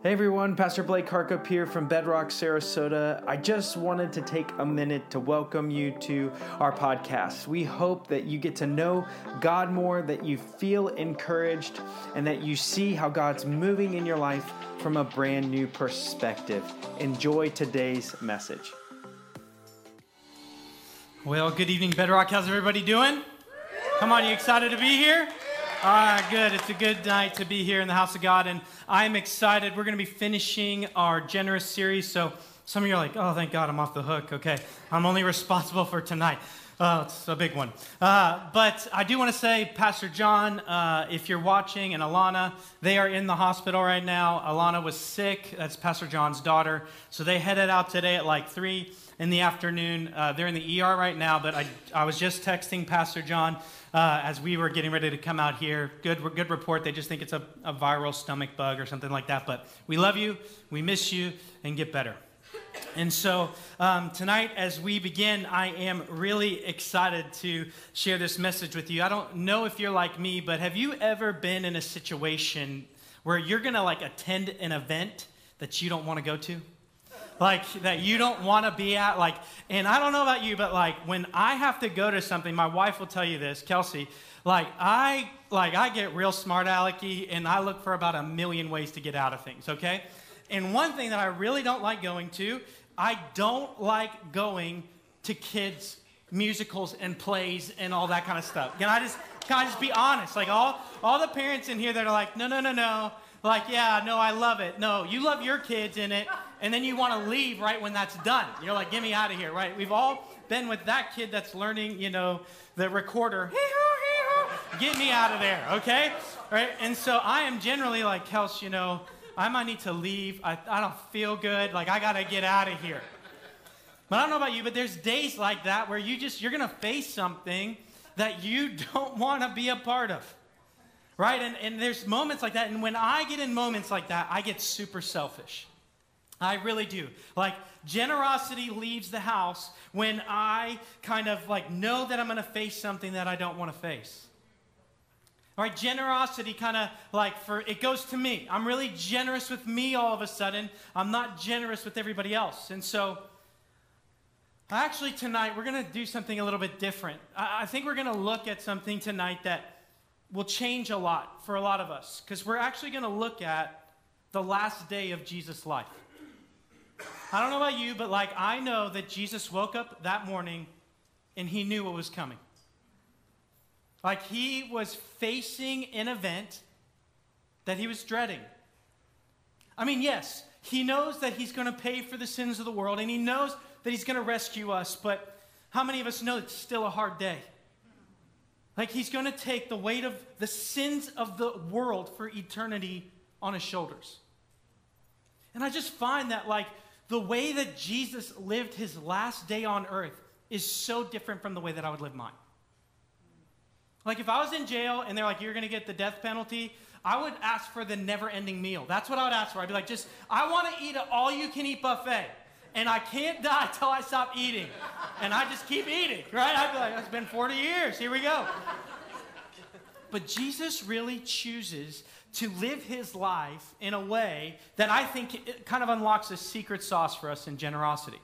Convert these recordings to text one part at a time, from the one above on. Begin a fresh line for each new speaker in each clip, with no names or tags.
Hey everyone, Pastor Blake Harkup here from Bedrock, Sarasota. I just wanted to take a minute to welcome you to our podcast. We hope that you get to know God more, that you feel encouraged, and that you see how God's moving in your life from a brand new perspective. Enjoy today's message.
Well, good evening, Bedrock. How's everybody doing? Come on, you excited to be here? All right, good. It's a good night to be here in the house of God, and I'm excited. We're going to be finishing our generous series. So some of you are like, "Oh, thank God, I'm off the hook." Okay, I'm only responsible for tonight. Oh, it's a big one. Uh, but I do want to say, Pastor John, uh, if you're watching, and Alana, they are in the hospital right now. Alana was sick. That's Pastor John's daughter. So they headed out today at like 3 in the afternoon. Uh, they're in the ER right now, but I, I was just texting Pastor John uh, as we were getting ready to come out here. Good, good report. They just think it's a, a viral stomach bug or something like that. But we love you, we miss you, and get better. And so um, tonight, as we begin, I am really excited to share this message with you. I don't know if you're like me, but have you ever been in a situation where you're going to like attend an event that you don't want to go to? Like that you don't want to be at like and i don't know about you but like when i have to go to something my wife will tell you this kelsey like i like i get real smart alecky and i look for about a million ways to get out of things okay? And one thing that i really don't like going to i don't like going to kids musicals and plays and all that kind of stuff. Can i just can i just be honest? Like all all the parents in here that are like no no no no like yeah no i love it no you love your kids in it and then you want to leave right when that's done. You're like, get me out of here, right? We've all been with that kid that's learning, you know, the recorder. Get me out of there, okay? Right? And so I am generally like, Kels, you know, I might need to leave. I, I don't feel good. Like, I got to get out of here. But I don't know about you, but there's days like that where you just, you're going to face something that you don't want to be a part of. Right? And, and there's moments like that. And when I get in moments like that, I get super selfish. I really do. Like, generosity leaves the house when I kind of like know that I'm going to face something that I don't want to face. All right, generosity kind of like for it goes to me. I'm really generous with me all of a sudden. I'm not generous with everybody else. And so, actually, tonight we're going to do something a little bit different. I, I think we're going to look at something tonight that will change a lot for a lot of us because we're actually going to look at the last day of Jesus' life. I don't know about you, but like I know that Jesus woke up that morning and he knew what was coming. Like he was facing an event that he was dreading. I mean, yes, he knows that he's going to pay for the sins of the world and he knows that he's going to rescue us, but how many of us know it's still a hard day? Like he's going to take the weight of the sins of the world for eternity on his shoulders. And I just find that, like, the way that Jesus lived his last day on earth is so different from the way that I would live mine. Like if I was in jail and they're like, you're going to get the death penalty, I would ask for the never ending meal. That's what I would ask for. I'd be like, just, I want to eat an all you can eat buffet. And I can't die till I stop eating. And I just keep eating, right? I'd be like, it's been 40 years. Here we go. But Jesus really chooses to live his life in a way that I think kind of unlocks a secret sauce for us in generosity.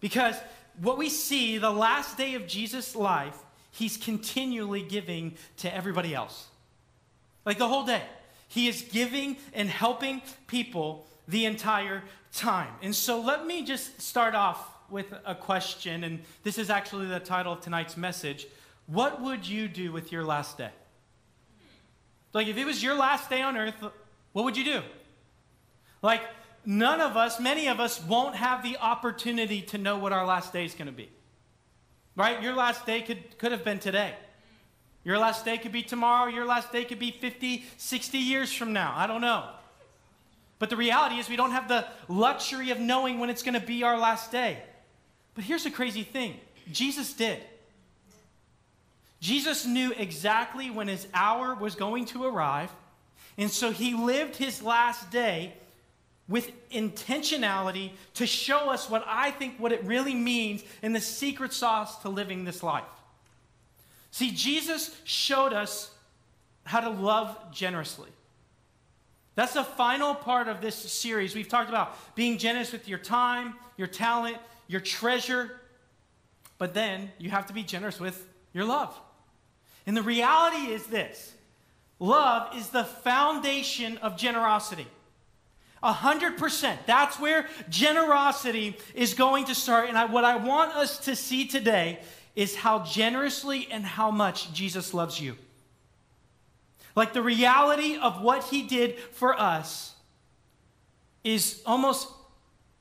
Because what we see, the last day of Jesus' life, he's continually giving to everybody else. Like the whole day. He is giving and helping people the entire time. And so let me just start off with a question, and this is actually the title of tonight's message. What would you do with your last day? Like, if it was your last day on earth, what would you do? Like, none of us, many of us, won't have the opportunity to know what our last day is going to be. Right? Your last day could, could have been today. Your last day could be tomorrow. Your last day could be 50, 60 years from now. I don't know. But the reality is, we don't have the luxury of knowing when it's going to be our last day. But here's the crazy thing Jesus did. Jesus knew exactly when his hour was going to arrive, and so he lived his last day with intentionality to show us what I think what it really means in the secret sauce to living this life. See, Jesus showed us how to love generously. That's the final part of this series. We've talked about being generous with your time, your talent, your treasure, but then you have to be generous with your love. And the reality is this love is the foundation of generosity. A hundred percent. That's where generosity is going to start. And I, what I want us to see today is how generously and how much Jesus loves you. Like the reality of what he did for us is almost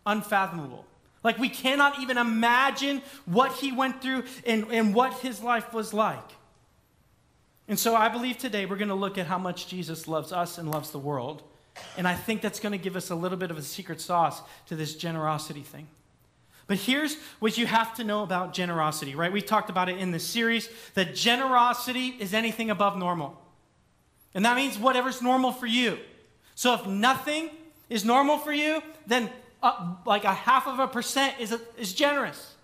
unfathomable. Like we cannot even imagine what he went through and, and what his life was like. And so I believe today we're going to look at how much Jesus loves us and loves the world. And I think that's going to give us a little bit of a secret sauce to this generosity thing. But here's what you have to know about generosity, right? We talked about it in this series that generosity is anything above normal. And that means whatever's normal for you. So if nothing is normal for you, then uh, like a half of a percent is, a, is generous.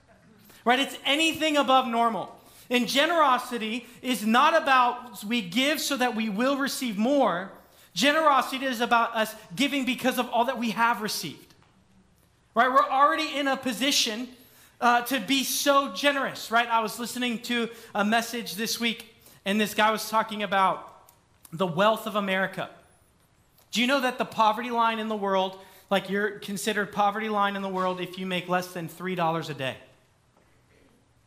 Right? It's anything above normal. And generosity is not about we give so that we will receive more. Generosity is about us giving because of all that we have received. Right? We're already in a position uh, to be so generous, right? I was listening to a message this week, and this guy was talking about the wealth of America. Do you know that the poverty line in the world, like you're considered poverty line in the world if you make less than $3 a day?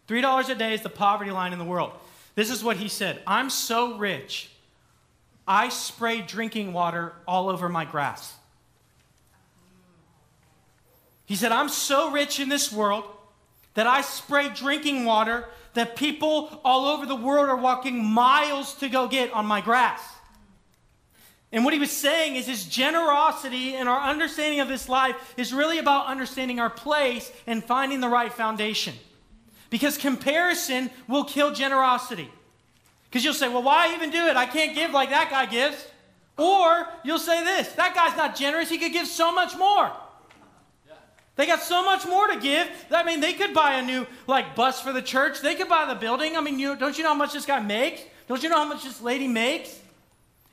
$3 a day is the poverty line in the world. This is what he said I'm so rich, I spray drinking water all over my grass. He said, I'm so rich in this world that I spray drinking water that people all over the world are walking miles to go get on my grass. And what he was saying is his generosity and our understanding of this life is really about understanding our place and finding the right foundation. Because comparison will kill generosity. Because you'll say, well, why even do it? I can't give like that guy gives. Or you'll say this that guy's not generous. He could give so much more. They got so much more to give. I mean, they could buy a new like bus for the church. They could buy the building. I mean, you, don't you know how much this guy makes? Don't you know how much this lady makes?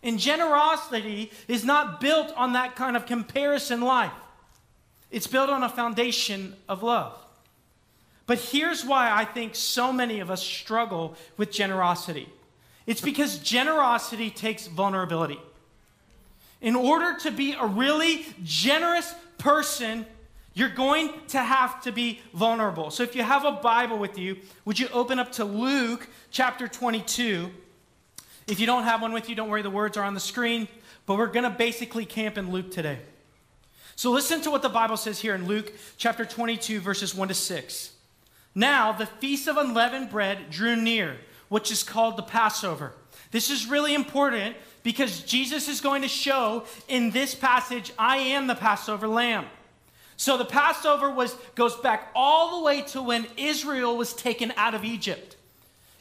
And generosity is not built on that kind of comparison life. It's built on a foundation of love. But here's why I think so many of us struggle with generosity. It's because generosity takes vulnerability. In order to be a really generous person, you're going to have to be vulnerable. So if you have a Bible with you, would you open up to Luke chapter 22? If you don't have one with you, don't worry, the words are on the screen. But we're going to basically camp in Luke today. So listen to what the Bible says here in Luke chapter 22, verses 1 to 6. Now, the feast of unleavened bread drew near, which is called the Passover. This is really important because Jesus is going to show in this passage, I am the Passover lamb. So the Passover was, goes back all the way to when Israel was taken out of Egypt.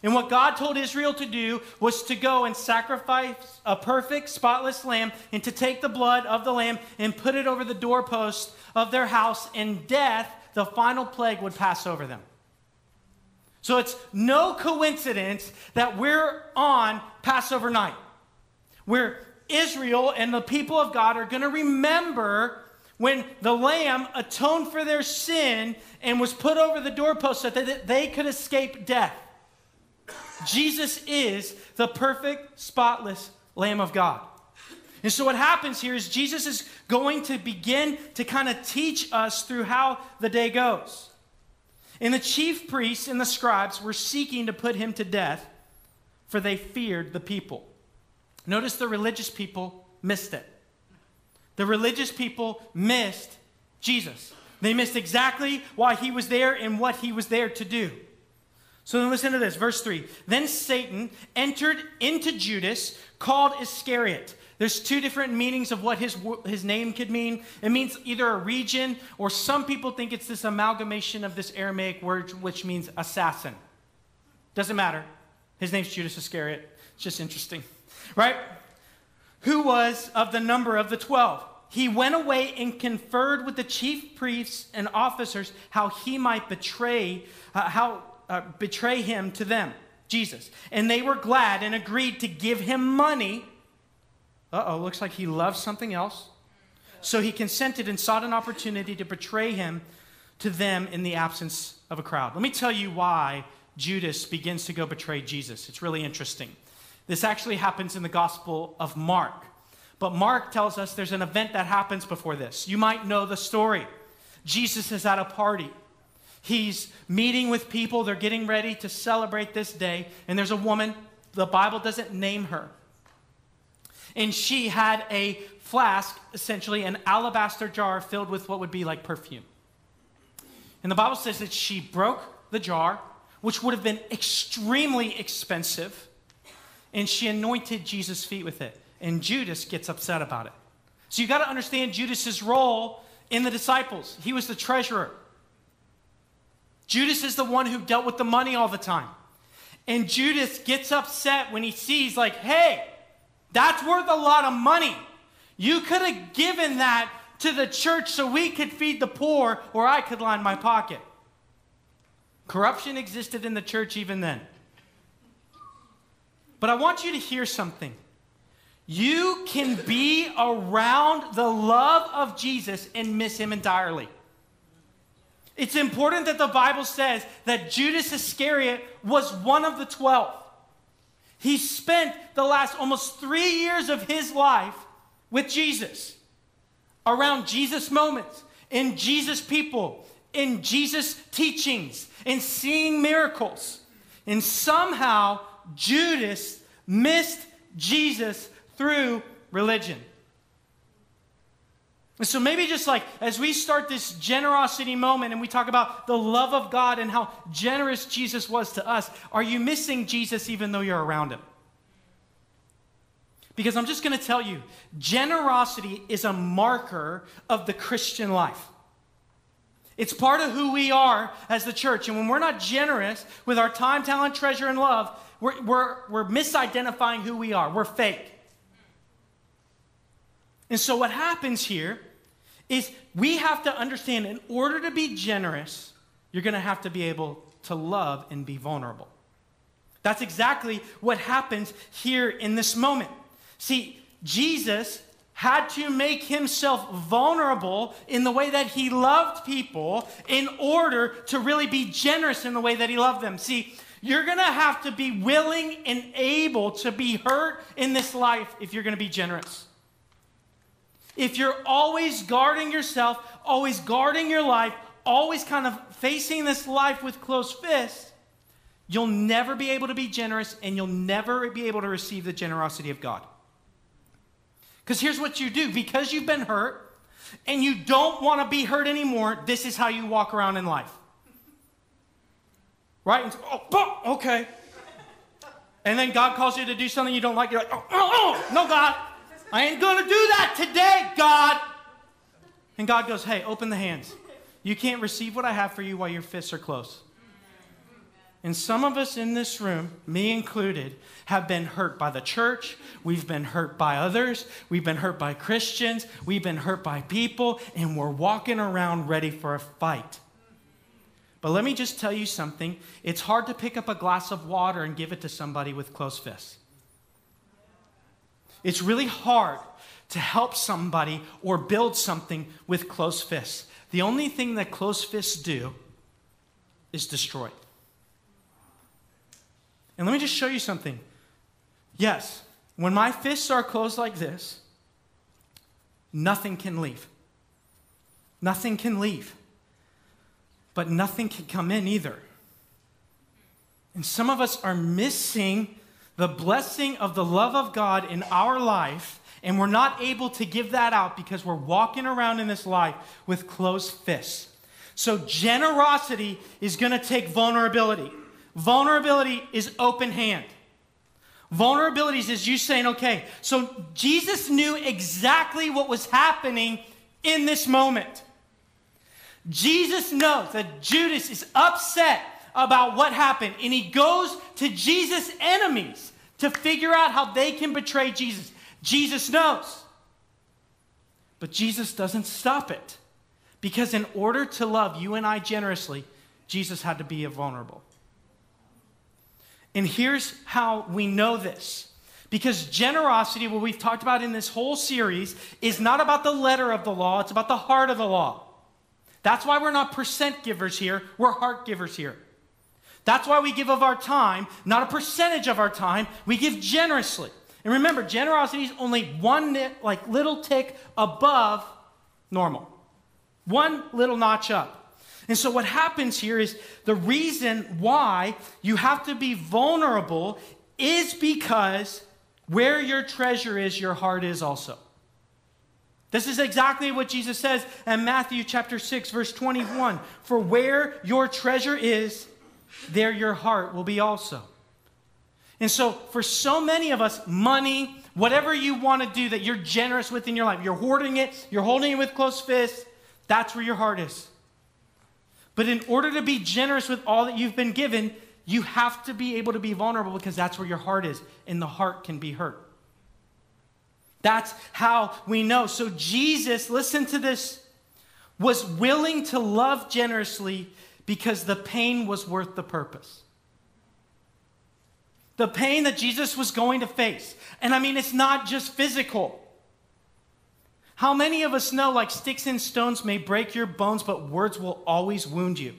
And what God told Israel to do was to go and sacrifice a perfect, spotless lamb and to take the blood of the lamb and put it over the doorpost of their house, and death, the final plague, would pass over them. So it's no coincidence that we're on Passover night, where Israel and the people of God are going to remember when the lamb atoned for their sin and was put over the doorpost so that they could escape death. Jesus is the perfect, spotless Lamb of God. And so, what happens here is Jesus is going to begin to kind of teach us through how the day goes. And the chief priests and the scribes were seeking to put him to death, for they feared the people. Notice the religious people missed it. The religious people missed Jesus. They missed exactly why he was there and what he was there to do. So then listen to this, verse 3. Then Satan entered into Judas, called Iscariot. There's two different meanings of what his, his name could mean. It means either a region, or some people think it's this amalgamation of this Aramaic word, which means assassin. Doesn't matter. His name's Judas Iscariot. It's just interesting, right? Who was of the number of the twelve. He went away and conferred with the chief priests and officers how he might betray, uh, how uh, betray him to them, Jesus. And they were glad and agreed to give him money uh oh, looks like he loves something else. So he consented and sought an opportunity to betray him to them in the absence of a crowd. Let me tell you why Judas begins to go betray Jesus. It's really interesting. This actually happens in the Gospel of Mark. But Mark tells us there's an event that happens before this. You might know the story. Jesus is at a party. He's meeting with people. They're getting ready to celebrate this day. And there's a woman, the Bible doesn't name her. And she had a flask, essentially an alabaster jar filled with what would be like perfume. And the Bible says that she broke the jar, which would have been extremely expensive, and she anointed Jesus' feet with it. And Judas gets upset about it. So you got to understand Judas's role in the disciples. He was the treasurer. Judas is the one who dealt with the money all the time. And Judas gets upset when he sees, like, hey, that's worth a lot of money. You could have given that to the church so we could feed the poor, or I could line my pocket. Corruption existed in the church even then. But I want you to hear something. You can be around the love of Jesus and miss him entirely. It's important that the Bible says that Judas Iscariot was one of the 12. He spent the last almost three years of his life with Jesus, around Jesus moments, in Jesus people, in Jesus teachings, in seeing miracles. And somehow Judas missed Jesus through religion. And so maybe just like as we start this generosity moment and we talk about the love of God and how generous Jesus was to us, are you missing Jesus even though you're around him? Because I'm just going to tell you, generosity is a marker of the Christian life. It's part of who we are as the church. And when we're not generous with our time, talent, treasure, and love, we're, we're, we're misidentifying who we are. We're fake. And so, what happens here is we have to understand in order to be generous, you're going to have to be able to love and be vulnerable. That's exactly what happens here in this moment. See, Jesus had to make himself vulnerable in the way that he loved people in order to really be generous in the way that he loved them. See, you're going to have to be willing and able to be hurt in this life if you're going to be generous. If you're always guarding yourself, always guarding your life, always kind of facing this life with closed fists, you'll never be able to be generous and you'll never be able to receive the generosity of God. Because here's what you do because you've been hurt and you don't want to be hurt anymore, this is how you walk around in life. Right? And, oh, oh, okay. And then God calls you to do something you don't like. You're like, oh, oh, oh no, God. I ain't going to do that today, God. And God goes, Hey, open the hands. You can't receive what I have for you while your fists are closed. And some of us in this room, me included, have been hurt by the church. We've been hurt by others. We've been hurt by Christians. We've been hurt by people. And we're walking around ready for a fight. But let me just tell you something it's hard to pick up a glass of water and give it to somebody with closed fists. It's really hard to help somebody or build something with closed fists. The only thing that closed fists do is destroy. And let me just show you something. Yes, when my fists are closed like this, nothing can leave. Nothing can leave. But nothing can come in either. And some of us are missing the blessing of the love of God in our life, and we're not able to give that out because we're walking around in this life with closed fists. So, generosity is going to take vulnerability. Vulnerability is open hand. Vulnerability is you saying, okay, so Jesus knew exactly what was happening in this moment. Jesus knows that Judas is upset about what happened, and he goes to Jesus' enemies to figure out how they can betray Jesus. Jesus knows. But Jesus doesn't stop it. Because in order to love you and I generously, Jesus had to be vulnerable. And here's how we know this Because generosity, what we've talked about in this whole series, is not about the letter of the law, it's about the heart of the law. That's why we're not percent givers here, we're heart givers here. That's why we give of our time, not a percentage of our time, we give generously. And remember, generosity is only one like little tick above normal. One little notch up. And so what happens here is the reason why you have to be vulnerable is because where your treasure is, your heart is also. This is exactly what Jesus says in Matthew chapter 6 verse 21. For where your treasure is, there your heart will be also. And so, for so many of us, money, whatever you want to do that you're generous with in your life, you're hoarding it, you're holding it with close fists, that's where your heart is. But in order to be generous with all that you've been given, you have to be able to be vulnerable because that's where your heart is, and the heart can be hurt. That's how we know. So, Jesus, listen to this, was willing to love generously because the pain was worth the purpose the pain that Jesus was going to face. And I mean, it's not just physical. How many of us know, like, sticks and stones may break your bones, but words will always wound you?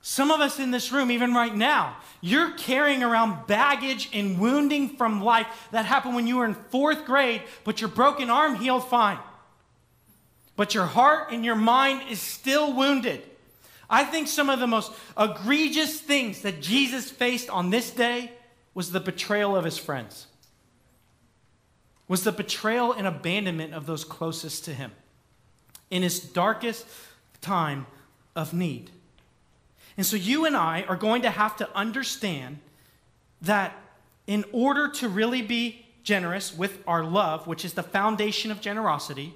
Some of us in this room, even right now, you're carrying around baggage and wounding from life that happened when you were in fourth grade, but your broken arm healed fine. But your heart and your mind is still wounded. I think some of the most egregious things that Jesus faced on this day was the betrayal of his friends. Was the betrayal and abandonment of those closest to him in his darkest time of need. And so you and I are going to have to understand that in order to really be generous with our love, which is the foundation of generosity,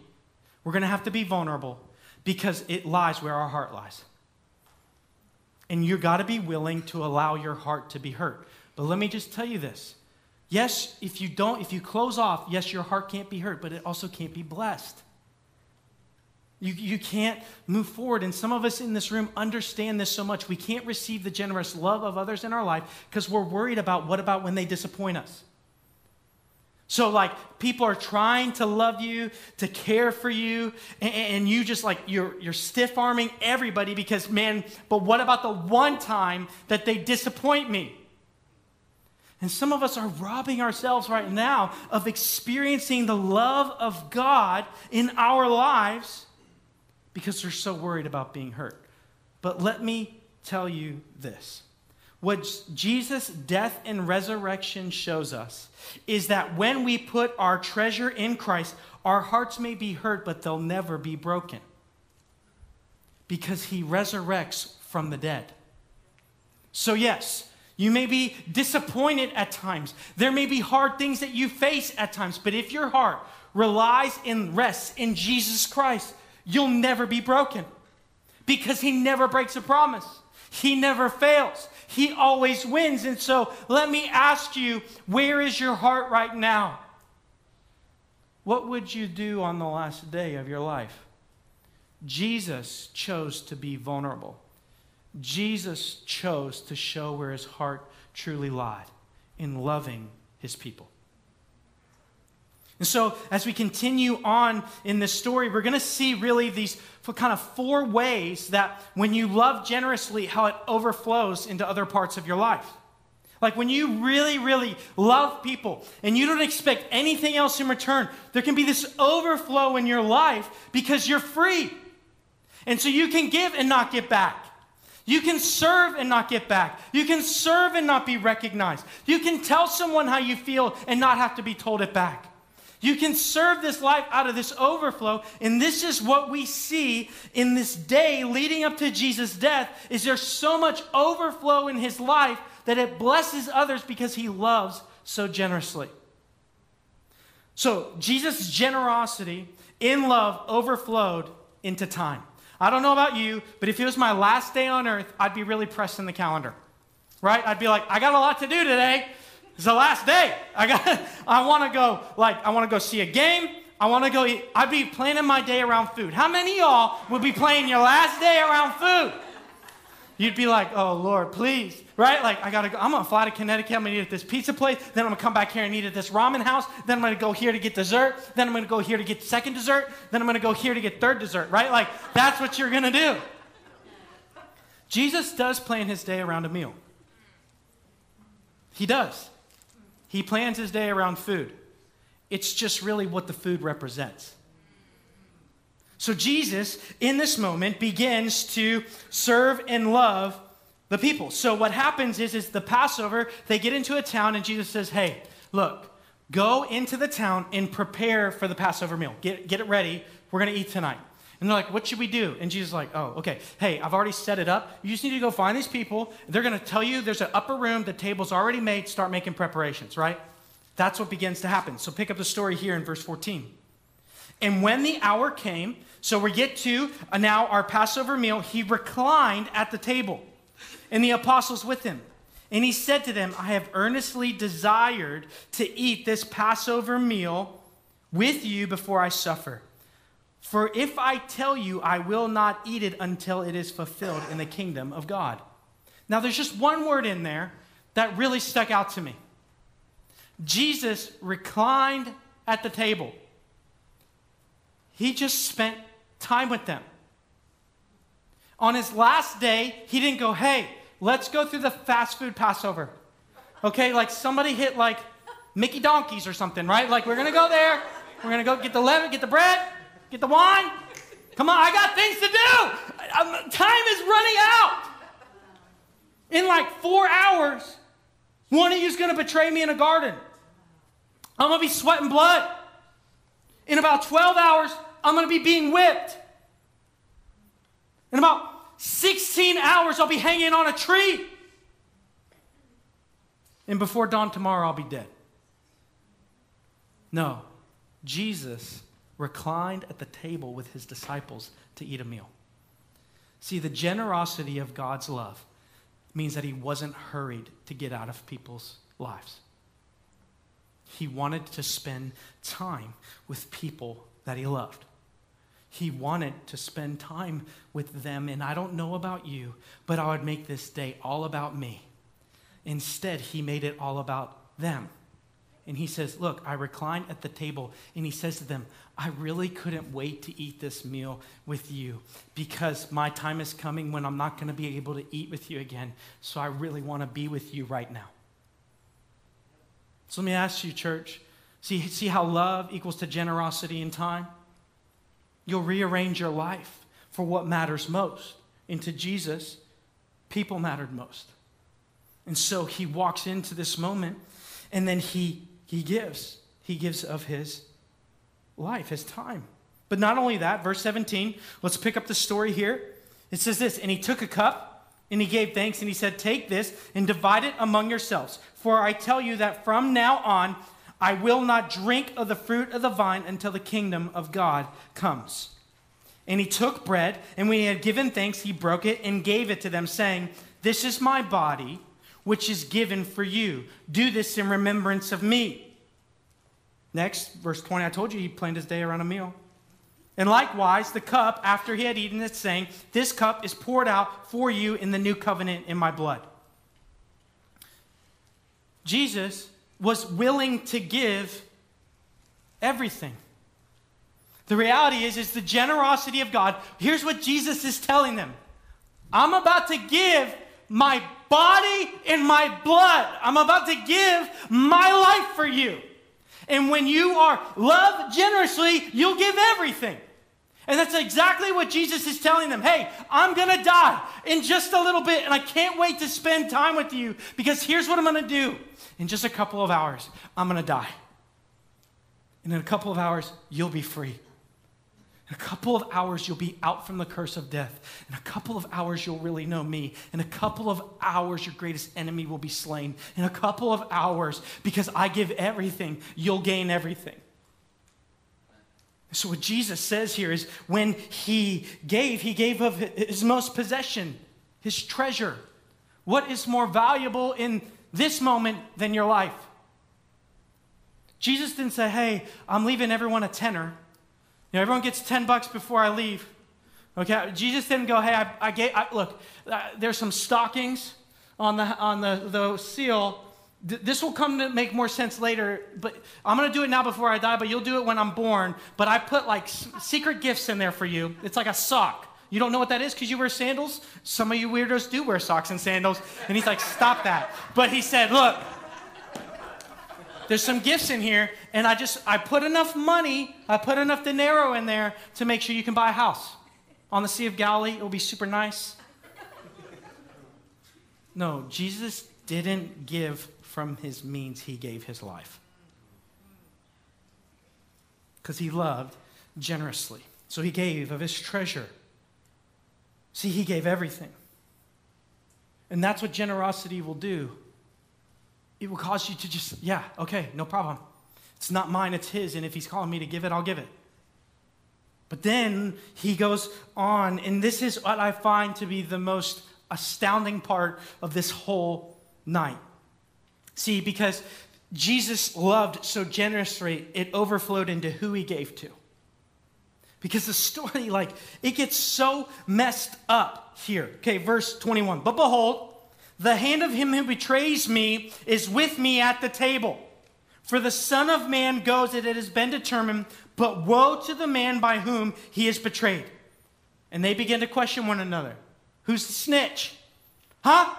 we're going to have to be vulnerable because it lies where our heart lies. And you've got to be willing to allow your heart to be hurt. But let me just tell you this. Yes, if you don't, if you close off, yes, your heart can't be hurt, but it also can't be blessed. You, you can't move forward. And some of us in this room understand this so much. We can't receive the generous love of others in our life because we're worried about what about when they disappoint us? So, like, people are trying to love you, to care for you, and, and you just like, you're, you're stiff arming everybody because, man, but what about the one time that they disappoint me? And some of us are robbing ourselves right now of experiencing the love of God in our lives because we're so worried about being hurt. But let me tell you this what Jesus' death and resurrection shows us is that when we put our treasure in Christ, our hearts may be hurt, but they'll never be broken because he resurrects from the dead. So, yes, you may be disappointed at times. There may be hard things that you face at times, but if your heart relies and rests in Jesus Christ, you'll never be broken because he never breaks a promise. He never fails. He always wins. And so let me ask you where is your heart right now? What would you do on the last day of your life? Jesus chose to be vulnerable. Jesus chose to show where his heart truly lied in loving his people. And so, as we continue on in this story, we're going to see really these kind of four ways that when you love generously, how it overflows into other parts of your life. Like when you really, really love people and you don't expect anything else in return, there can be this overflow in your life because you're free. And so you can give and not get back. You can serve and not get back. You can serve and not be recognized. You can tell someone how you feel and not have to be told it back. You can serve this life out of this overflow. And this is what we see in this day leading up to Jesus' death is there so much overflow in his life that it blesses others because he loves so generously. So Jesus' generosity in love overflowed into time. I don't know about you, but if it was my last day on earth, I'd be really pressed in the calendar. Right? I'd be like, I got a lot to do today. It's the last day. I got. I want to go. Like I want to go see a game. I want to go eat. I'd be planning my day around food. How many y'all would be planning your last day around food? You'd be like, oh Lord, please right? Like, I gotta go, I'm gonna fly to Connecticut, I'm gonna eat at this pizza place, then I'm gonna come back here and eat at this ramen house, then I'm gonna go here to get dessert, then I'm gonna go here to get second dessert, then I'm gonna go here to get third dessert, right? Like, that's what you're gonna do. Jesus does plan his day around a meal. He does. He plans his day around food. It's just really what the food represents. So Jesus, in this moment, begins to serve and love the people. So what happens is, is the Passover, they get into a town and Jesus says, hey, look, go into the town and prepare for the Passover meal. Get, get it ready. We're going to eat tonight. And they're like, what should we do? And Jesus is like, oh, okay. Hey, I've already set it up. You just need to go find these people. They're going to tell you there's an upper room. The table's already made. Start making preparations, right? That's what begins to happen. So pick up the story here in verse 14. And when the hour came, so we get to uh, now our Passover meal, he reclined at the table, and the apostles with him. And he said to them, I have earnestly desired to eat this Passover meal with you before I suffer. For if I tell you, I will not eat it until it is fulfilled in the kingdom of God. Now, there's just one word in there that really stuck out to me. Jesus reclined at the table. He just spent time with them. On his last day, he didn't go, hey, let's go through the fast food Passover. Okay, like somebody hit like Mickey Donkeys or something, right? Like we're gonna go there, we're gonna go get the leaven, get the bread, Get the wine? Come on, I got things to do. Um, time is running out. In like four hours, one of you's to betray me in a garden. I'm to be sweating blood. In about 12 hours, I'm to be being whipped. In about 16 hours, I'll be hanging on a tree. And before dawn tomorrow, I'll be dead. No, Jesus reclined at the table with his disciples to eat a meal. See, the generosity of God's love means that he wasn't hurried to get out of people's lives. He wanted to spend time with people that he loved. He wanted to spend time with them. And I don't know about you, but I would make this day all about me. Instead, he made it all about them and he says, Look, I recline at the table. And he says to them, I really couldn't wait to eat this meal with you because my time is coming when I'm not going to be able to eat with you again. So I really want to be with you right now. So let me ask you, church see, see how love equals to generosity in time? You'll rearrange your life for what matters most. Into Jesus, people mattered most. And so he walks into this moment and then he he gives. He gives of his life, his time. But not only that, verse 17, let's pick up the story here. It says this And he took a cup and he gave thanks and he said, Take this and divide it among yourselves. For I tell you that from now on, I will not drink of the fruit of the vine until the kingdom of God comes. And he took bread, and when he had given thanks, he broke it and gave it to them, saying, This is my body which is given for you. Do this in remembrance of me. Next, verse 20, I told you he planned his day around a meal. And likewise, the cup, after he had eaten it, saying, This cup is poured out for you in the new covenant in my blood. Jesus was willing to give everything. The reality is, is the generosity of God. Here's what Jesus is telling them. I'm about to give my body and my blood. I'm about to give my life for you. And when you are loved generously, you'll give everything. And that's exactly what Jesus is telling them. Hey, I'm going to die in just a little bit, and I can't wait to spend time with you because here's what I'm going to do. In just a couple of hours, I'm going to die. And in a couple of hours, you'll be free. In a couple of hours, you'll be out from the curse of death. In a couple of hours, you'll really know me. In a couple of hours, your greatest enemy will be slain. In a couple of hours, because I give everything, you'll gain everything. So, what Jesus says here is when he gave, he gave of his most possession, his treasure. What is more valuable in this moment than your life? Jesus didn't say, Hey, I'm leaving everyone a tenner You know, everyone gets 10 bucks before I leave. Okay, Jesus didn't go, hey, I, I gave, I, look, uh, there's some stockings. on the, on the, the seal. Th- This will come to make more sense later, but I'm going to do it now before I die, but you'll do it when I'm born. But I put like s- secret gifts in there for you. It's like a sock. You don't know what that is because you wear sandals? Some of you weirdos do wear socks and sandals. And he's like, stop that. But he said, look, there's some gifts in here, and I just I put enough money, I put enough dinero in there to make sure you can buy a house on the Sea of Galilee. It'll be super nice. No, Jesus didn't give from his means; he gave his life because he loved generously. So he gave of his treasure. See, he gave everything, and that's what generosity will do it will cause you to just, yeah, okay, no problem. It's not mine, it's his. And if he's calling me to give it, I'll give it. But then he goes on, and this is what I find to be the most astounding part of this whole night. See, because Jesus loved so generously, it overflowed into who he gave to. Because the story, like, it gets so messed up here. Okay, verse 21. But behold, the hand of him who betrays me is with me at the table. For the Son of Man goes as it has been determined, but woe to the man by whom he is betrayed. And they begin to question one another Who's the snitch? Huh?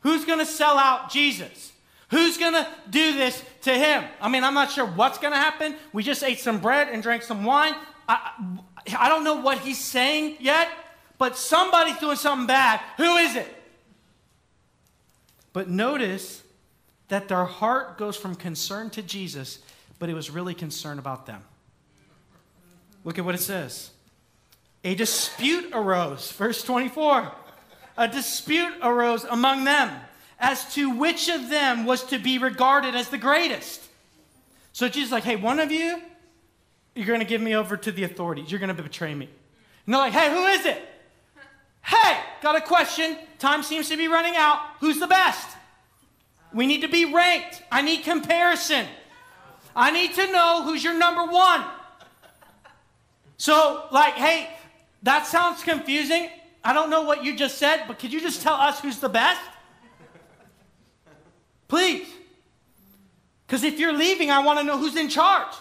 Who's going to sell out Jesus? Who's going to do this to him? I mean, I'm not sure what's going to happen. We just ate some bread and drank some wine. I, I don't know what he's saying yet, but somebody's doing something bad. Who is it? But notice that their heart goes from concern to Jesus, but it was really concern about them. Look at what it says. A dispute arose, verse 24. A dispute arose among them as to which of them was to be regarded as the greatest. So Jesus like, hey, one of you, you're going to give me over to the authorities. You're going to betray me. And they're like, hey, who is it? Hey, got a question. Time seems to be running out. Who's the best? We need to be ranked. I need comparison. I need to know who's your number one. So, like, hey, that sounds confusing. I don't know what you just said, but could you just tell us who's the best? Please. Because if you're leaving, I want to know who's in charge.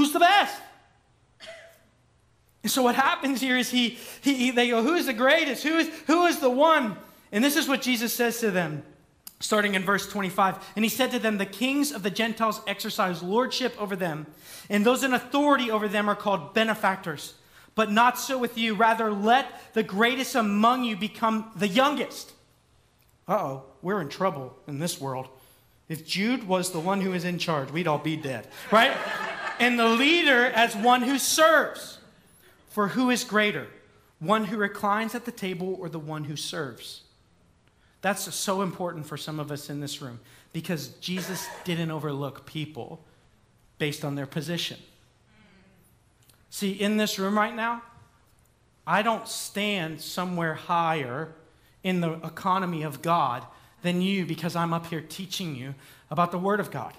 Who's the best? And so what happens here is he, he, he they go, who is the greatest? Who is, who is the one? And this is what Jesus says to them, starting in verse 25. And he said to them, the kings of the Gentiles exercise lordship over them, and those in authority over them are called benefactors. But not so with you. Rather, let the greatest among you become the youngest. Uh oh, we're in trouble in this world. If Jude was the one who is in charge, we'd all be dead, right? and the leader as one who serves. For who is greater, one who reclines at the table or the one who serves? That's so important for some of us in this room because Jesus didn't overlook people based on their position. See, in this room right now, I don't stand somewhere higher in the economy of God than you because I'm up here teaching you about the Word of God.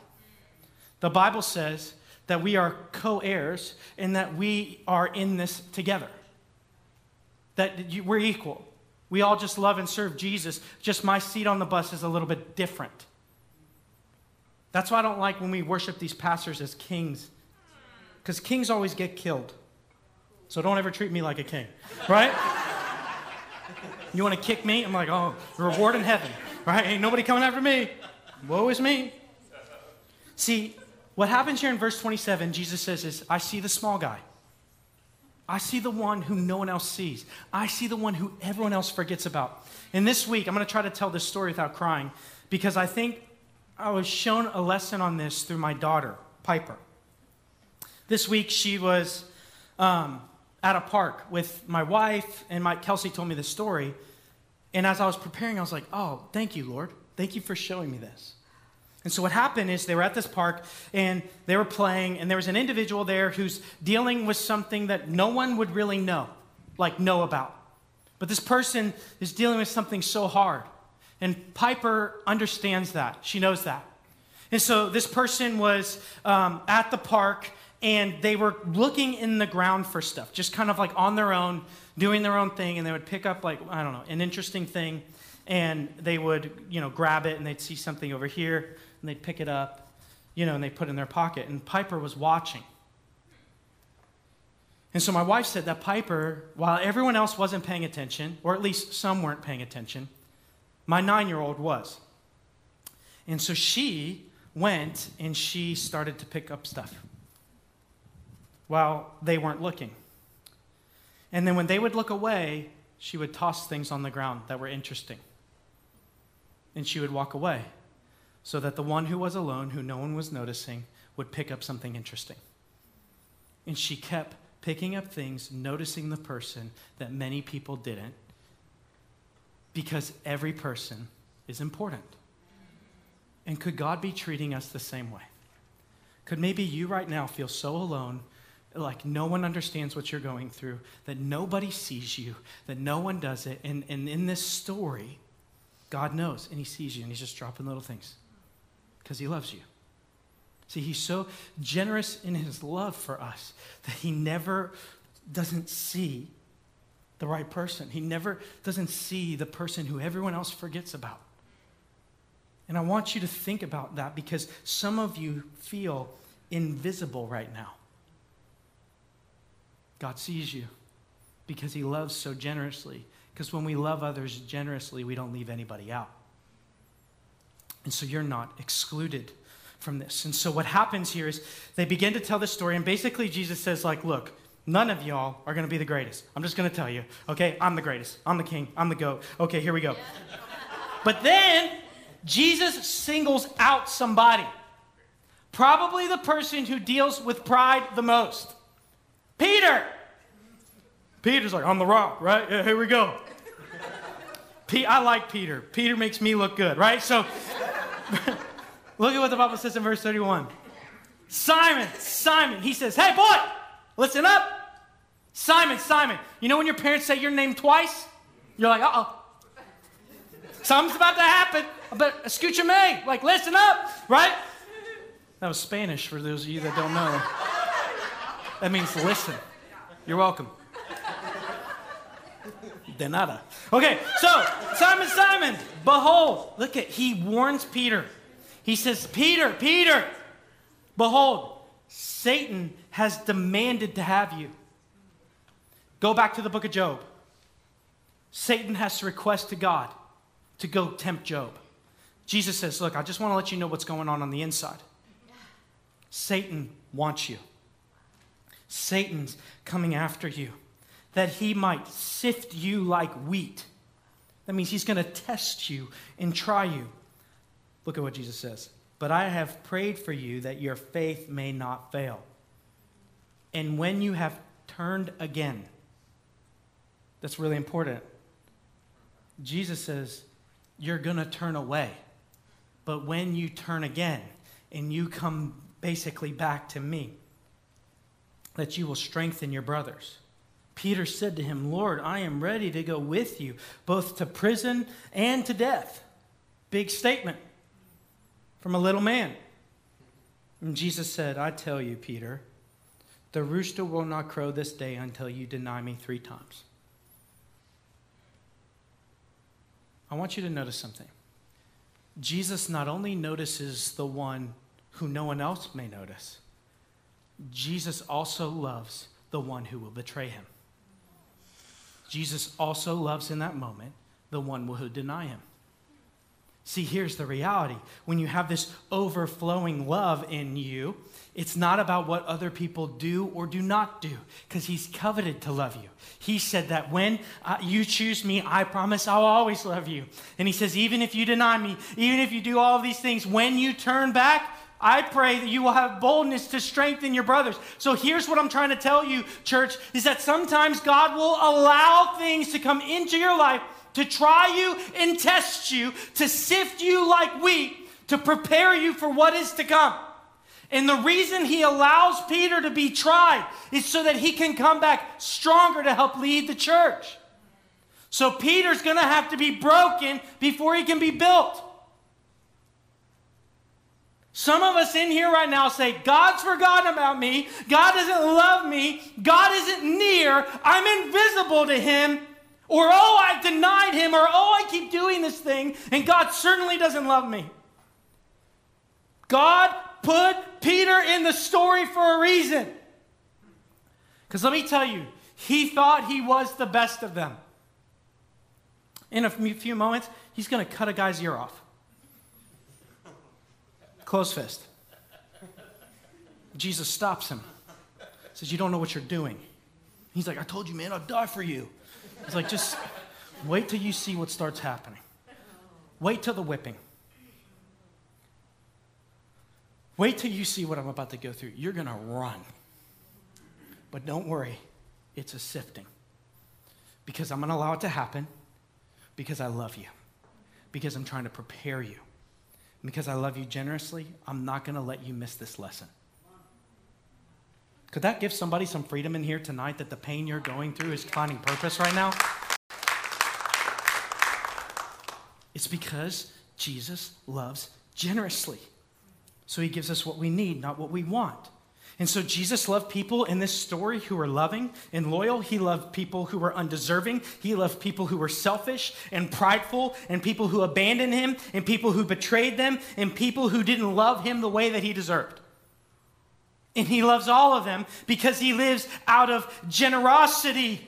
The Bible says that we are co heirs and that we are in this together, that we're equal. We all just love and serve Jesus, just my seat on the bus is a little bit different. That's why I don't like when we worship these pastors as kings, because kings always get killed. So don't ever treat me like a king, right? you want to kick me? I'm like, oh, reward in heaven, right? Ain't nobody coming after me. Woe is me. See, what happens here in verse 27, Jesus says, is I see the small guy. I see the one who no one else sees. I see the one who everyone else forgets about. And this week, I'm going to try to tell this story without crying because I think I was shown a lesson on this through my daughter, Piper. This week, she was um, at a park with my wife, and my, Kelsey told me the story. And as I was preparing, I was like, oh, thank you, Lord. Thank you for showing me this. And so what happened is they were at this park and they were playing, and there was an individual there who's dealing with something that no one would really know, like know about. But this person is dealing with something so hard. And Piper understands that. She knows that. And so this person was um, at the park and they were looking in the ground for stuff, just kind of like on their own, doing their own thing. And they would pick up, like, I don't know, an interesting thing. and they would, you know, grab it and they'd see something over here and they'd pick it up, you know, and they'd put it in their pocket. And Piper was watching. And so my wife said that Piper, while everyone else wasn't paying attention, or at least some weren't paying attention, my nine year old was. And so she went and she started to pick up stuff while they weren't looking. And then when they would look away, she would toss things on the ground that were interesting. And she would walk away so that the one who was alone, who no one was noticing, would pick up something interesting. And she kept picking up things, noticing the person that many people didn't, because every person is important. And could God be treating us the same way? Could maybe you right now feel so alone, like no one understands what you're going through, that nobody sees you, that no one does it? And, and in this story, God knows and He sees you and He's just dropping little things because He loves you. See, He's so generous in His love for us that He never doesn't see the right person. He never doesn't see the person who everyone else forgets about. And I want you to think about that because some of you feel invisible right now. God sees you because He loves so generously. Because when we love others generously, we don't leave anybody out. And so you're not excluded from this. And so what happens here is they begin to tell the story, and basically Jesus says, like, look, none of y'all are going to be the greatest. I'm just going to tell you, okay? I'm the greatest. I'm the king. I'm the goat. Okay, here we go. But then Jesus singles out somebody. Probably the person who deals with pride the most. Peter. Peter's like, on the rock, right? Yeah, here we go. I like Peter. Peter makes me look good, right? So look at what the Bible says in verse 31. Simon, Simon, he says, Hey, boy, listen up. Simon, Simon. You know when your parents say your name twice? You're like, uh oh. Something's about to happen. But escúchame, like listen up, right? That was Spanish for those of you that don't know. That means listen. You're welcome. De nada. Okay, so Simon, Simon, behold, look at, he warns Peter. He says, Peter, Peter, behold, Satan has demanded to have you. Go back to the book of Job. Satan has to request to God to go tempt Job. Jesus says, Look, I just want to let you know what's going on on the inside. Satan wants you. Satan's coming after you that he might sift you like wheat. That means he's going to test you and try you. Look at what Jesus says. But I have prayed for you that your faith may not fail. And when you have turned again, that's really important. Jesus says, You're going to turn away. But when you turn again and you come basically back to me, that you will strengthen your brothers. Peter said to him, Lord, I am ready to go with you, both to prison and to death. Big statement from a little man. And Jesus said, I tell you, Peter, the rooster will not crow this day until you deny me three times. I want you to notice something. Jesus not only notices the one who no one else may notice, Jesus also loves the one who will betray him. Jesus also loves in that moment the one who will deny him. See, here's the reality. When you have this overflowing love in you, it's not about what other people do or do not do, because He's coveted to love you. He said that when uh, you choose me, I promise I'll always love you. And He says, even if you deny me, even if you do all of these things, when you turn back, I pray that you will have boldness to strengthen your brothers. So here's what I'm trying to tell you, church, is that sometimes God will allow things to come into your life to try you and test you, to sift you like wheat, to prepare you for what is to come. And the reason he allows Peter to be tried is so that he can come back stronger to help lead the church. So Peter's going to have to be broken before he can be built. Some of us in here right now say, God's forgotten about me. God doesn't love me. God isn't near. I'm invisible to him. Or, oh, I've denied him, or, oh, I keep doing this thing, and God certainly doesn't love me. God put Peter in the story for a reason. Because let me tell you, he thought he was the best of them. In a few moments, he's going to cut a guy's ear off. Close fist. Jesus stops him. Says, You don't know what you're doing. He's like, I told you, man, I'll die for you. He's like, Just wait till you see what starts happening. Wait till the whipping. Wait till you see what I'm about to go through. You're going to run. But don't worry, it's a sifting. Because I'm going to allow it to happen because I love you, because I'm trying to prepare you. Because I love you generously, I'm not going to let you miss this lesson. Could that give somebody some freedom in here tonight that the pain you're going through is finding purpose right now? It's because Jesus loves generously. So he gives us what we need, not what we want. And so Jesus loved people in this story who were loving and loyal. He loved people who were undeserving. He loved people who were selfish and prideful, and people who abandoned him, and people who betrayed them, and people who didn't love him the way that he deserved. And he loves all of them because he lives out of generosity.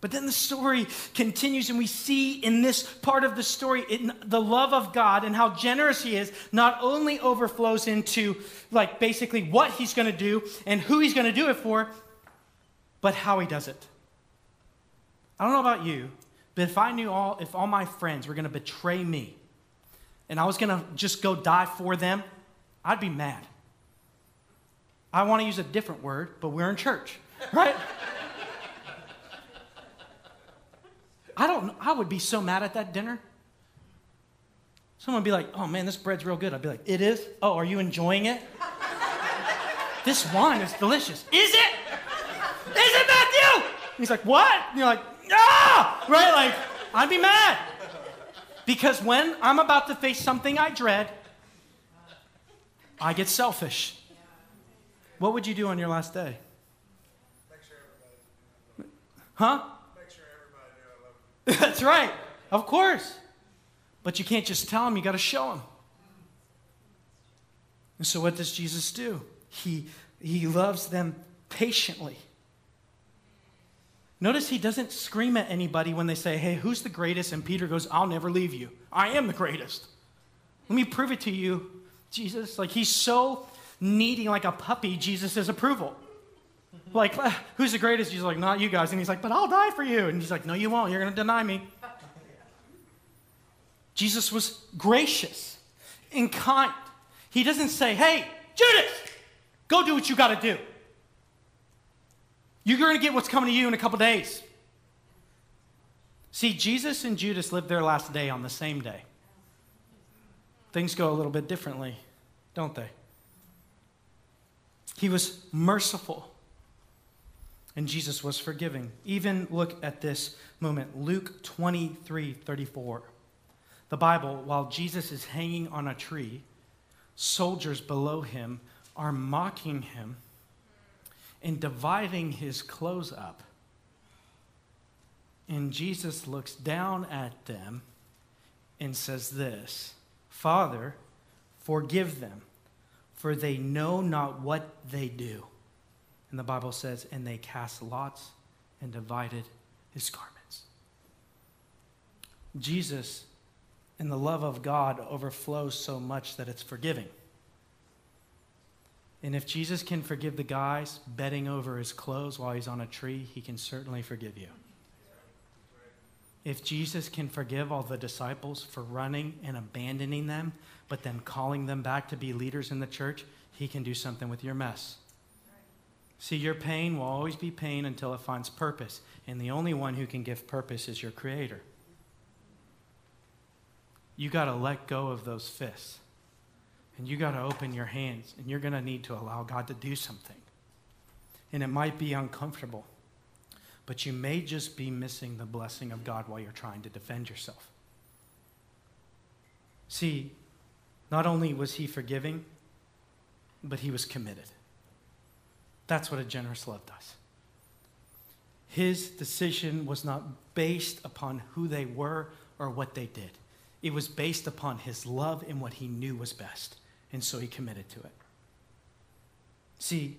But then the story continues, and we see in this part of the story the love of God and how generous He is not only overflows into, like, basically what He's going to do and who He's going to do it for, but how He does it. I don't know about you, but if I knew all, if all my friends were going to betray me and I was going to just go die for them, I'd be mad. I want to use a different word, but we're in church, right? I don't know. I would be so mad at that dinner. Someone would be like, oh man, this bread's real good. I'd be like, it is? Oh, are you enjoying it? this wine is delicious. Is it? Is it, Matthew? And he's like, what? And you're like, ah! Right? Like, I'd be mad. Because when I'm about to face something I dread, I get selfish. What would you do on your last day? Huh? That's right. Of course. But you can't just tell them, you got to show them. And so, what does Jesus do? He, he loves them patiently. Notice he doesn't scream at anybody when they say, Hey, who's the greatest? And Peter goes, I'll never leave you. I am the greatest. Let me prove it to you, Jesus. Like he's so needing, like a puppy, Jesus' approval. Like, uh, who's the greatest? He's like, not you guys. And he's like, but I'll die for you. And he's like, no, you won't. You're going to deny me. Jesus was gracious and kind. He doesn't say, hey, Judas, go do what you got to do. You're going to get what's coming to you in a couple days. See, Jesus and Judas lived their last day on the same day. Things go a little bit differently, don't they? He was merciful and Jesus was forgiving. Even look at this moment Luke 23 34. The Bible, while Jesus is hanging on a tree, soldiers below him are mocking him and dividing his clothes up. And Jesus looks down at them and says, This Father, forgive them, for they know not what they do. And the Bible says, and they cast lots and divided his garments. Jesus and the love of God overflows so much that it's forgiving. And if Jesus can forgive the guys betting over his clothes while he's on a tree, he can certainly forgive you. If Jesus can forgive all the disciples for running and abandoning them, but then calling them back to be leaders in the church, he can do something with your mess. See, your pain will always be pain until it finds purpose. And the only one who can give purpose is your Creator. You got to let go of those fists. And you got to open your hands. And you're going to need to allow God to do something. And it might be uncomfortable. But you may just be missing the blessing of God while you're trying to defend yourself. See, not only was he forgiving, but he was committed. That's what a generous love does. his decision was not based upon who they were or what they did. It was based upon his love and what he knew was best. And so he committed to it. See,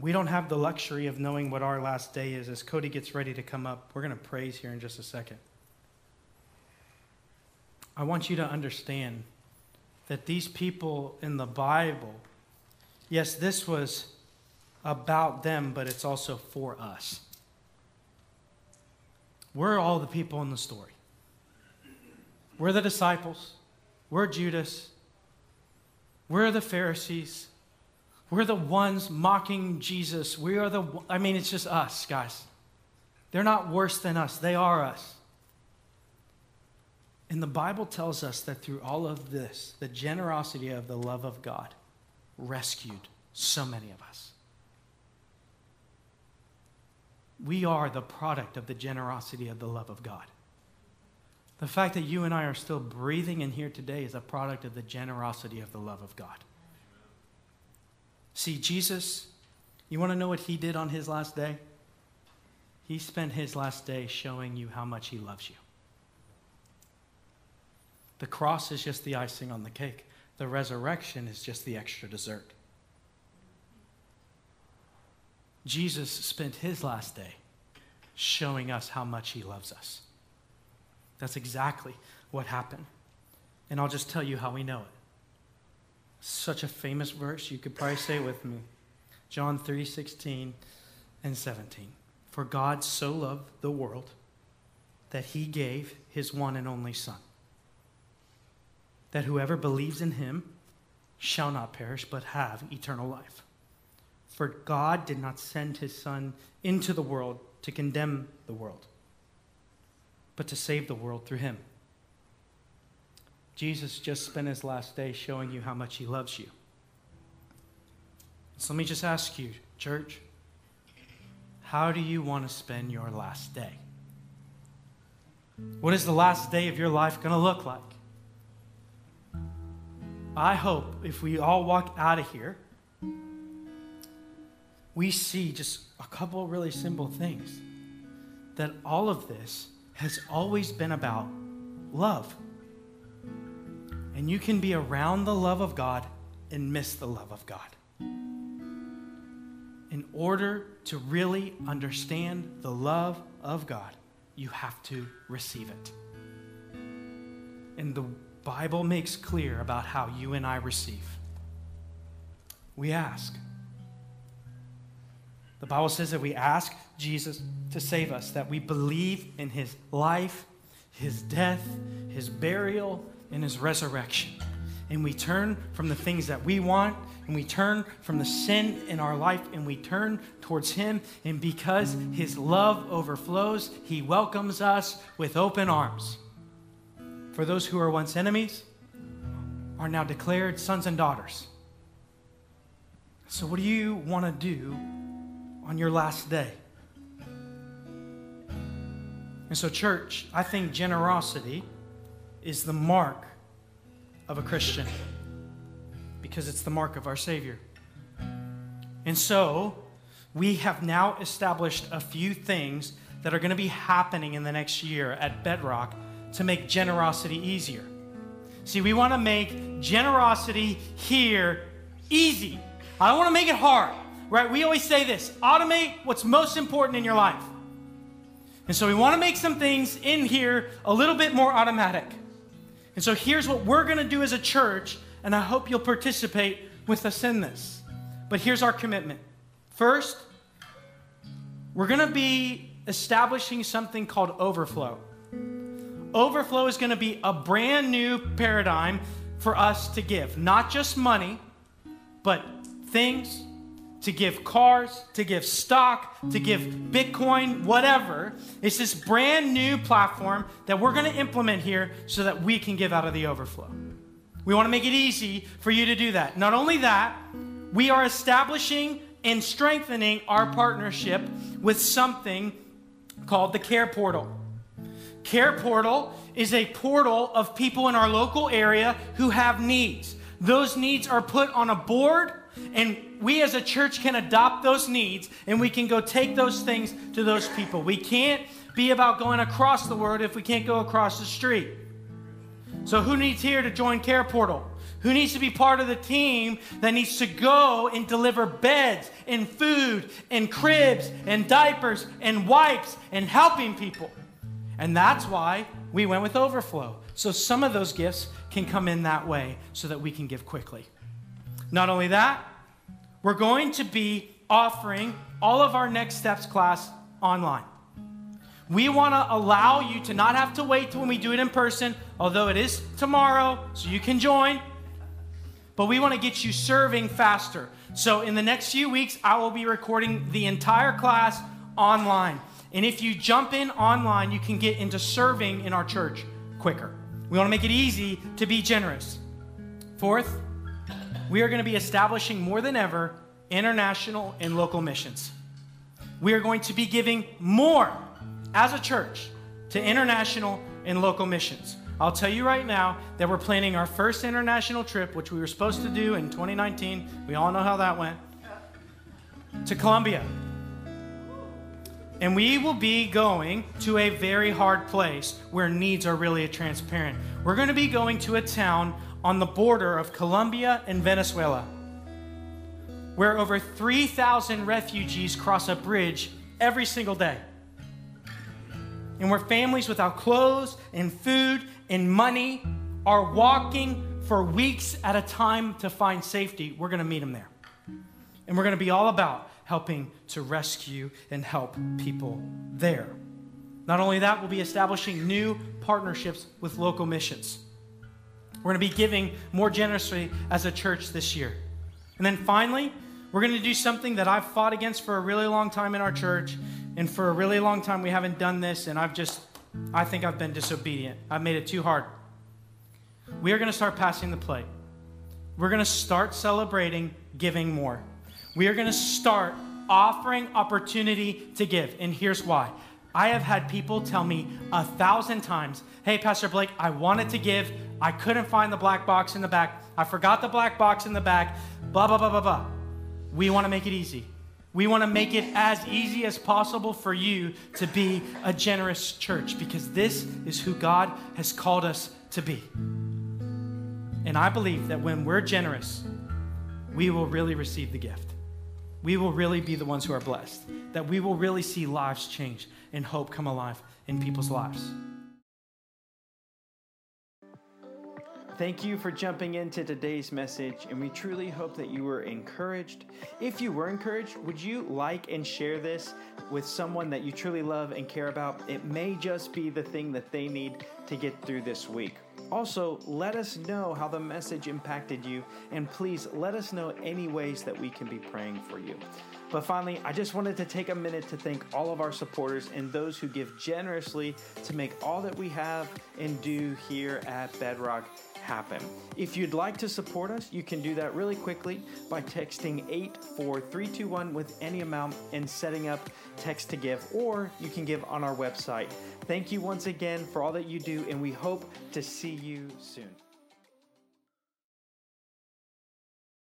we don't have the luxury of knowing what our last day is. As Cody gets ready to come up, we're going to praise here in just a second. I want you to understand that these people in the Bible, yes, this was about them, but it's also for us. We're all the people in the story. We're the disciples. We're Judas. We're the Pharisees. We're the ones mocking Jesus. We are the, I mean, it's just us, guys. They're not worse than us, they are us. And the Bible tells us that through all of this, the generosity of the love of God rescued so many of us. We are the product of the generosity of the love of God. The fact that you and I are still breathing in here today is a product of the generosity of the love of God. See, Jesus, you want to know what he did on his last day? He spent his last day showing you how much he loves you. The cross is just the icing on the cake, the resurrection is just the extra dessert. Jesus spent his last day showing us how much he loves us. That's exactly what happened. And I'll just tell you how we know it. Such a famous verse, you could probably say it with me. John 3 16 and 17. For God so loved the world that he gave his one and only Son, that whoever believes in him shall not perish but have eternal life. For God did not send his Son into the world to condemn the world, but to save the world through him. Jesus just spent his last day showing you how much he loves you. So let me just ask you, church, how do you want to spend your last day? What is the last day of your life going to look like? I hope if we all walk out of here, we see just a couple really simple things. That all of this has always been about love. And you can be around the love of God and miss the love of God. In order to really understand the love of God, you have to receive it. And the Bible makes clear about how you and I receive. We ask. The Bible says that we ask Jesus to save us, that we believe in his life, his death, his burial, and his resurrection. And we turn from the things that we want, and we turn from the sin in our life, and we turn towards him. And because his love overflows, he welcomes us with open arms. For those who were once enemies are now declared sons and daughters. So, what do you want to do on your last day. And so, church, I think generosity is the mark of a Christian because it's the mark of our Savior. And so, we have now established a few things that are going to be happening in the next year at Bedrock to make generosity easier. See, we want to make generosity here easy. I don't want to make it hard right? We always say this automate what's most important in your life. And so we want to make some things in here a little bit more automatic. And so here's what we're going to do as a church, and I hope you'll participate with us in this. But here's our commitment. First, we're going to be establishing something called overflow. Overflow is going to be a brand new paradigm for us to give, not just money, but things, to give cars, to give stock, to give Bitcoin, whatever. It's this brand new platform that we're going to implement here so that we can give out of the overflow. We want to make it easy for you to do that. Not only that, we are establishing and strengthening our partnership with something called the Care Portal. Care Portal is a portal of people in our local area who have needs. Those needs are put on a board And we as a church can adopt those needs and we can go take those things to those people. We can't be about going across the world if we can't go across the street. So, who needs here to join Care Portal? Who needs to be part of the team that needs to go and deliver beds and food and cribs and diapers and wipes and helping people? And that's why we went with overflow. So some of those gifts can come in that way so that we can give quickly. Not only that, we're going to be offering all of our next steps class online. We want to allow you to not have to wait when we do it in person, although it is tomorrow, so you can join. But we want to get you serving faster. So in the next few weeks, I will be recording the entire class online. And if you jump in online, you can get into serving in our church quicker. We want to make it easy to be generous. Fourth, we are going to be establishing more than ever international and local missions. We are going to be giving more as a church to international and local missions. I'll tell you right now that we're planning our first international trip, which we were supposed to do in 2019. We all know how that went. To Colombia. And we will be going to a very hard place where needs are really transparent. We're going to be going to a town on the border of Colombia and Venezuela, where over 3,000 refugees cross a bridge every single day. And where families without clothes and food and money are walking for weeks at a time to find safety, we're going to meet them there. And we're going to be all about helping to rescue and help people there. Not only that, we'll be establishing new partnerships with local missions. We're going to be giving more generously as a church this year. And then finally, we're going to do something that I've fought against for a really long time in our church. And for a really long time, we haven't done this. And I've just, I think I've been disobedient. I've made it too hard. We are going to start passing the plate. We're going to start celebrating giving more we are going to start offering opportunity to give. And here's why. I have had people tell me a thousand times, hey, Pastor Blake, I wanted to give. I couldn't find the black box in the back. I forgot the black box in the back. Blah, blah, blah, blah, blah. We want to make it easy. We want to make it as easy as possible for you to be a generous church because this is who God has called us to be. And I believe that when we're generous, we will really receive the gift we will really be the ones who are blessed, that we will really see lives change and hope come alive in people's lives.
Thank you for jumping into today's message, and we truly hope that you were encouraged. If you were encouraged, would you like and share this with someone that you truly love and care about? It may just be the thing that they need to get through this week. Also, let us know how the message impacted you, and please let us know any ways that we can be praying for you. But finally, I just wanted to take a minute to thank all of our supporters and those who give generously to make all that we have and do here at Bedrock happen. If you'd like to support us, you can do that really quickly by texting 84321 with any amount and setting up text to give, or you can give on our website. Thank you once again for all that you do, and we hope to see you soon.